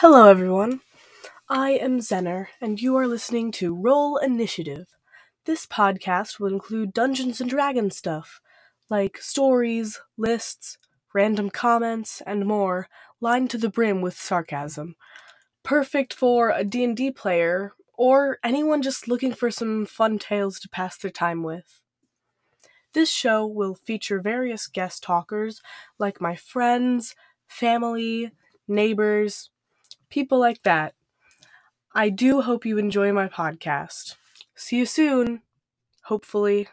Hello, everyone. I am Zener, and you are listening to Roll Initiative. This podcast will include Dungeons and Dragons stuff, like stories, lists, random comments, and more, lined to the brim with sarcasm. Perfect for a D&D player or anyone just looking for some fun tales to pass their time with. This show will feature various guest talkers like my friends, family, neighbors, people like that. I do hope you enjoy my podcast. See you soon, hopefully.